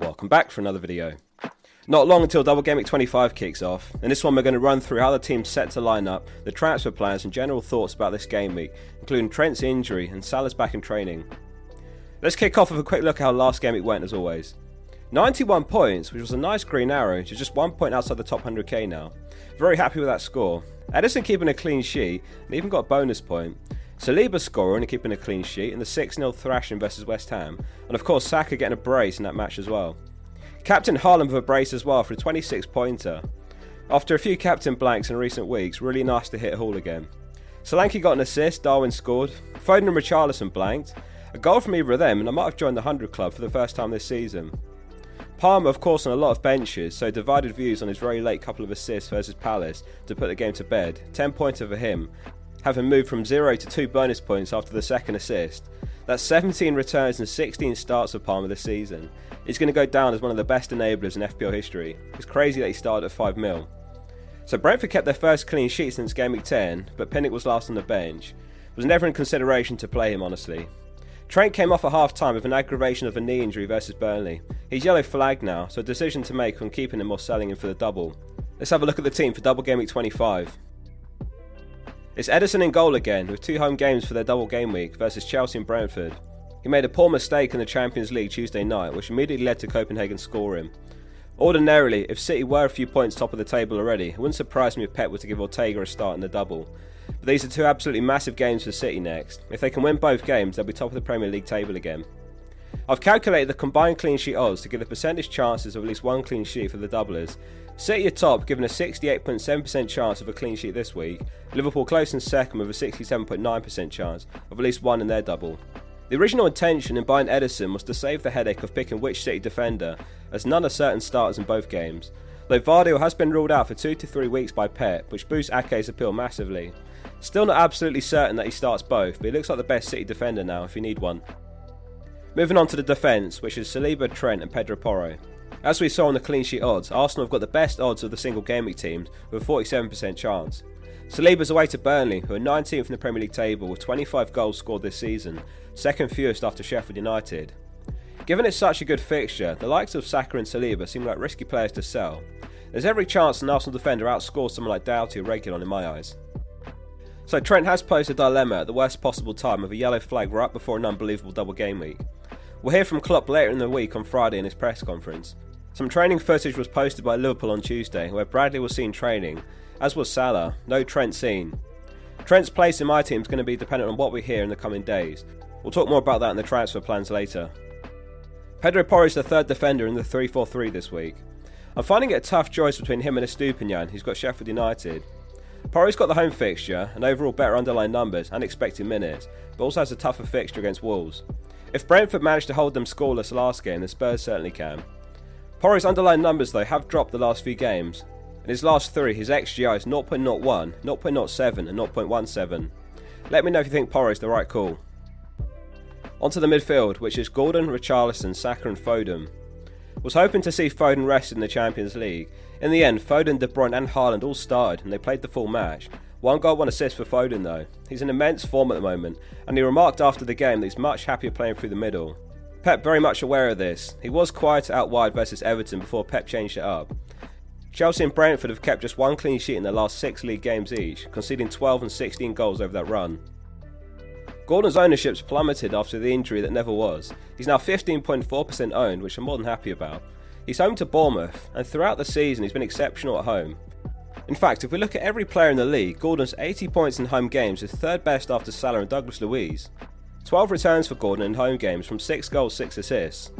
Welcome back for another video. Not long until Double Game Week 25 kicks off. In this one we're going to run through how the team's set to line up, the transfer plans and general thoughts about this game week, including Trent's injury and Salah's back in training. Let's kick off with a quick look at how last game week went as always. 91 points, which was a nice green arrow, to just one point outside the top 100k now. Very happy with that score. Ederson keeping a clean sheet and even got a bonus point. Saliba scoring and keeping a clean sheet in the 6 0 thrashing versus West Ham, and of course Saka getting a brace in that match as well. Captain Haaland with a brace as well for a 26 pointer. After a few captain blanks in recent weeks, really nice to hit Hall again. Solanke got an assist, Darwin scored, Foden and Richarlison blanked, a goal from either of them, and I might have joined the 100 club for the first time this season. Palmer, of course, on a lot of benches, so divided views on his very late couple of assists versus Palace to put the game to bed. 10 pointer for him, having moved from 0 to 2 bonus points after the second assist. That's 17 returns and 16 starts for Palmer this season. He's going to go down as one of the best enablers in FPL history. It's crazy that he started at 5 mil. So Brentford kept their first clean sheet since game week 10, but Pinnock was last on the bench. It was never in consideration to play him, honestly. Trent came off at half time with an aggravation of a knee injury versus Burnley. He's yellow flagged now, so a decision to make on keeping him or selling him for the double. Let's have a look at the team for double game week 25. It's Ederson in goal again, with two home games for their double game week versus Chelsea and Brentford. He made a poor mistake in the Champions League Tuesday night, which immediately led to Copenhagen scoring. Ordinarily, if City were a few points top of the table already, it wouldn't surprise me if Pep were to give Ortega a start in the double. But these are two absolutely massive games for City next. If they can win both games, they'll be top of the Premier League table again. I've calculated the combined clean sheet odds to give the percentage chances of at least one clean sheet for the doublers. City are top, given a 68.7% chance of a clean sheet this week. Liverpool close in second with a 67.9% chance of at least one in their double. The original intention in buying Ederson was to save the headache of picking which City defender, as none are certain starters in both games. Though Gvardiol has been ruled out for two to three weeks by Pep, which boosts Ake's appeal massively. Still not absolutely certain that he starts both, but he looks like the best City defender now if you need one. Moving on to the defence, which is Saliba, Trent, and Pedro Porro. As we saw on the clean sheet odds, Arsenal have got the best odds of the single game week teams with a 47% chance. Saliba's away to Burnley, who are 19th in the Premier League table with 25 goals scored this season, second fewest after Sheffield United. Given it's such a good fixture, the likes of Saka and Saliba seem like risky players to sell. There's every chance an Arsenal defender outscores someone like Doughty or Reguilon in my eyes. So Trent has posed a dilemma at the worst possible time with a yellow flag right before an unbelievable double game week. We'll hear from Klopp later in the week on Friday in his press conference. Some training footage was posted by Liverpool on Tuesday, where Bradley was seen training, as was Salah, no Trent seen. Trent's place in my team is going to be dependent on what we hear in the coming days. We'll talk more about that in the transfer plans later. Pedro Porro is the third defender in the 3 4 3 this week. I'm finding it a tough choice between him and Estupiñán, who's got Sheffield United. Porro's got the home fixture and overall better underlying numbers and expected minutes, but also has a tougher fixture against Wolves. If Brentford managed to hold them scoreless last game, the Spurs certainly can. Porro's underlying numbers, though, have dropped the last few games. In his last three, his XGI is 0.01, 0.07, and 0.17. Let me know if you think Porro is the right call. Onto the midfield, which is Gordon, Richarlison, Saka, and Foden. Was hoping to see Foden rest in the Champions League. In the end, Foden, De Bruyne, and Haaland all started, and they played the full match. One goal, one assist for Foden though. He's in immense form at the moment, and he remarked after the game that he's much happier playing through the middle. Pep very much aware of this. He was quiet out wide versus Everton before Pep changed it up. Chelsea and Brentford have kept just one clean sheet in their last six league games each, conceding 12 and 16 goals over that run. Gordon's ownership's plummeted after the injury that never was. He's now 15.4% owned, which I'm more than happy about. He's home to Bournemouth, and throughout the season he's been exceptional at home. In fact, if we look at every player in the league, Gordon's 80 points in home games is third best after Salah and Douglas Luiz. 12 returns for Gordon in home games from 6 goals, 6 assists.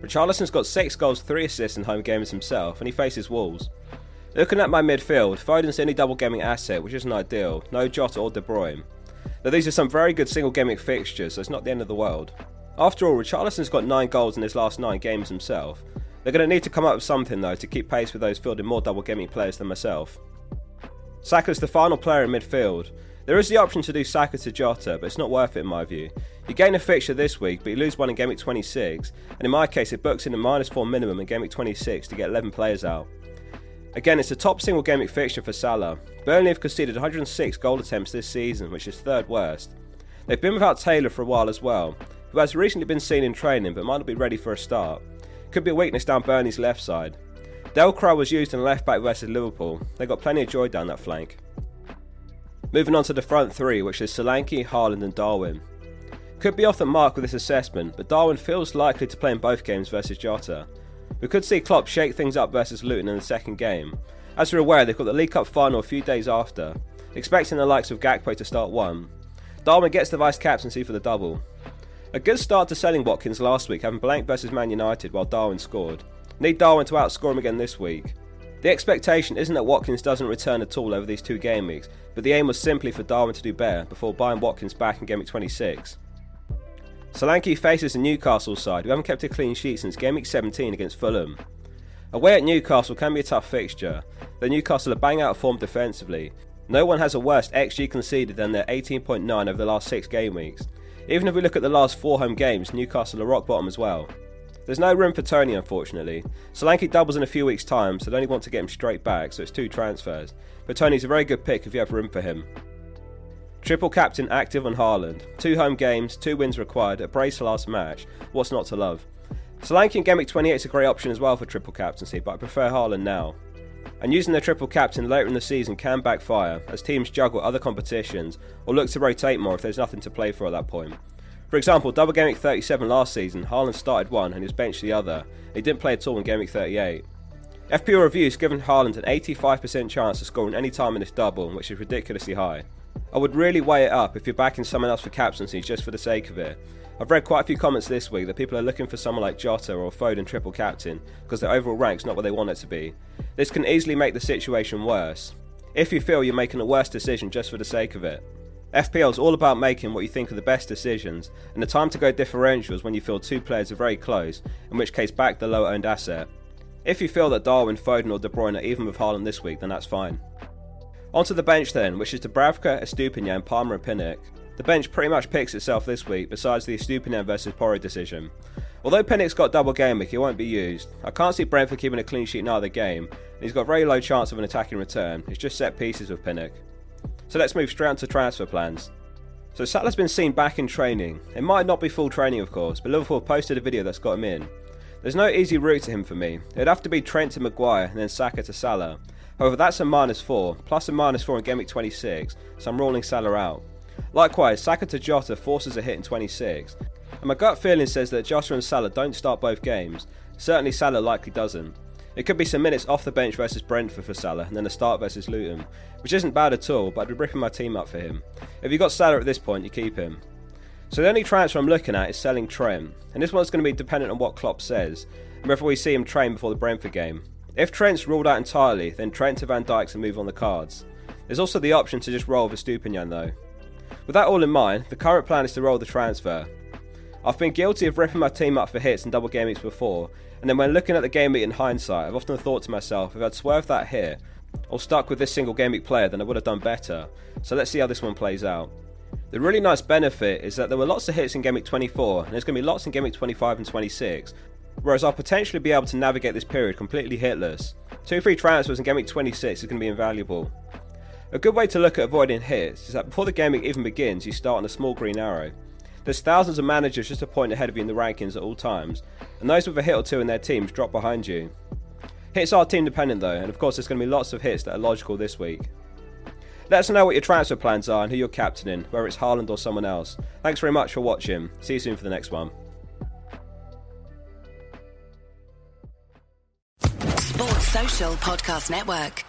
Richarlison's got 6 goals, 3 assists in home games himself, and he faces Wolves. Looking at my midfield, Foden's only double gaming asset, which isn't ideal, no Jota or De Bruyne. Now these are some very good single gaming fixtures, so it's not the end of the world. After all, Richarlison's got 9 goals in his last 9 games himself. They're going to need to come up with something though to keep pace with those fielding more double gaming players than myself. Saka's the final player in midfield. There is the option to do Saka to Jota, but it's not worth it in my view. You gain a fixture this week, but you lose one in Game Week 26, and in my case, it books in a minus 4 minimum in Game Week 26 to get 11 players out. Again, it's a top single Game Week fixture for Salah. Burnley have conceded 106 goal attempts this season, which is third worst. They've been without Taylor for a while as well, who has recently been seen in training but might not be ready for a start. Could be a weakness down Burnley's left side. Delcroix was used in left back versus Liverpool. They got plenty of joy down that flank. Moving on to the front three, which is Solanke, Haaland, and Darwin. Could be off the mark with this assessment, but Darwin feels likely to play in both games versus Jota. We could see Klopp shake things up versus Luton in the second game. As we're aware, they've got the League Cup final a few days after, expecting the likes of Gakpo to start one. Darwin gets the vice captaincy for the double. A good start to selling Watkins last week, having blank versus Man United while Darwin scored. Need Darwin to outscore him again this week. The expectation isn't that Watkins doesn't return at all over these two game weeks, but the aim was simply for Darwin to do better before buying Watkins back in game week 26. Solanke faces a Newcastle side who haven't kept a clean sheet since game week 17 against Fulham. Away at Newcastle can be a tough fixture, though Newcastle are bang out of form defensively. No one has a worse XG conceded than their 18.9 over the last six game weeks. Even if we look at the last four home games, Newcastle are rock bottom as well. There's no room for Toney, unfortunately. Solanke doubles in a few weeks' time, so they only want to get him straight back, so it's two transfers. But Toney's a very good pick if you have room for him. Triple captain active on Haaland. Two home games, two wins required, a brace last match. What's not to love? Solanke in Game 28 is a great option as well for triple captaincy, but I prefer Haaland now. And using the triple captain later in the season can backfire, as teams juggle other competitions or look to rotate more if there's nothing to play for at that point. For example, double Game Week 37 last season, Haaland started one and he was the other. He didn't play at all in Game Week 38. FPL reviews given Haaland an 85% chance of scoring any time in this double, which is ridiculously high. I would really weigh it up if you're backing someone else for captaincy just for the sake of it. I've read quite a few comments this week that people are looking for someone like Jota or Foden triple captain because their overall rank's not what they want it to be. This can easily make the situation worse. If you feel you're making a worse decision just for the sake of it. FPL is all about making what you think are the best decisions, and the time to go differential is when you feel two players are very close, in which case back the low owned asset. If you feel that Darwin, Foden, or De Bruyne are even with Haaland this week, then that's fine. Onto the bench then, which is Dubravka, Estupiñán, Palmer, and Pinnock. The bench pretty much picks itself this week, besides the Estupiñán versus Porro decision. Although Pinnock's got double game he won't be used. I can't see Brentford keeping a clean sheet in either game, and he's got very low chance of an attacking return. It's just set pieces with Pinnock. So let's move straight on to transfer plans. So Salah's been seen back in training. It might not be full training, of course, but Liverpool posted a video that's got him in. There's no easy route to him for me. It'd have to be Trent to Maguire and then Saka to Salah. However, that's a minus 4, plus a minus 4 in Game Week 26, so I'm ruling Salah out. Likewise, Saka to Jota forces a hit in 26, and my gut feeling says that Jota and Salah don't start both games. Certainly Salah likely doesn't. It could be some minutes off the bench versus Brentford for Salah, and then a start versus Luton, which isn't bad at all, but I'd be ripping my team up for him. If you've got Salah at this point, you keep him. So the only transfer I'm looking at is selling Trent, and this one's going to be dependent on what Klopp says, and whether we see him train before the Brentford game. If Trent's ruled out entirely, then Trent to Van Dijk's and move on the cards. There's also the option to just roll with Estupiñán though. With that all in mind, the current plan is to roll the transfer. I've been guilty of ripping my team up for hits in double game before, and then when looking at the game week in hindsight, I've often thought to myself, if I'd swerved that here, or stuck with this single game player, then I would have done better. So let's see how this one plays out. The really nice benefit is that there were lots of hits in game week 24, and there's going to be lots in game week 25 and 26, whereas I'll potentially be able to navigate this period completely hitless. Two free transfers in game week 26 is going to be invaluable. A good way to look at avoiding hits is that before the game even begins, you start on a small green arrow. There's thousands of managers just a point ahead of you in the rankings at all times, and those with a hit or two in their teams drop behind you. Hits are team dependent though, and of course there's going to be lots of hits that are logical this week. Let us know what your transfer plans are and who you're captaining, whether it's Haaland or someone else. Thanks very much for watching. See you soon for the next one. Sports Social Podcast Network.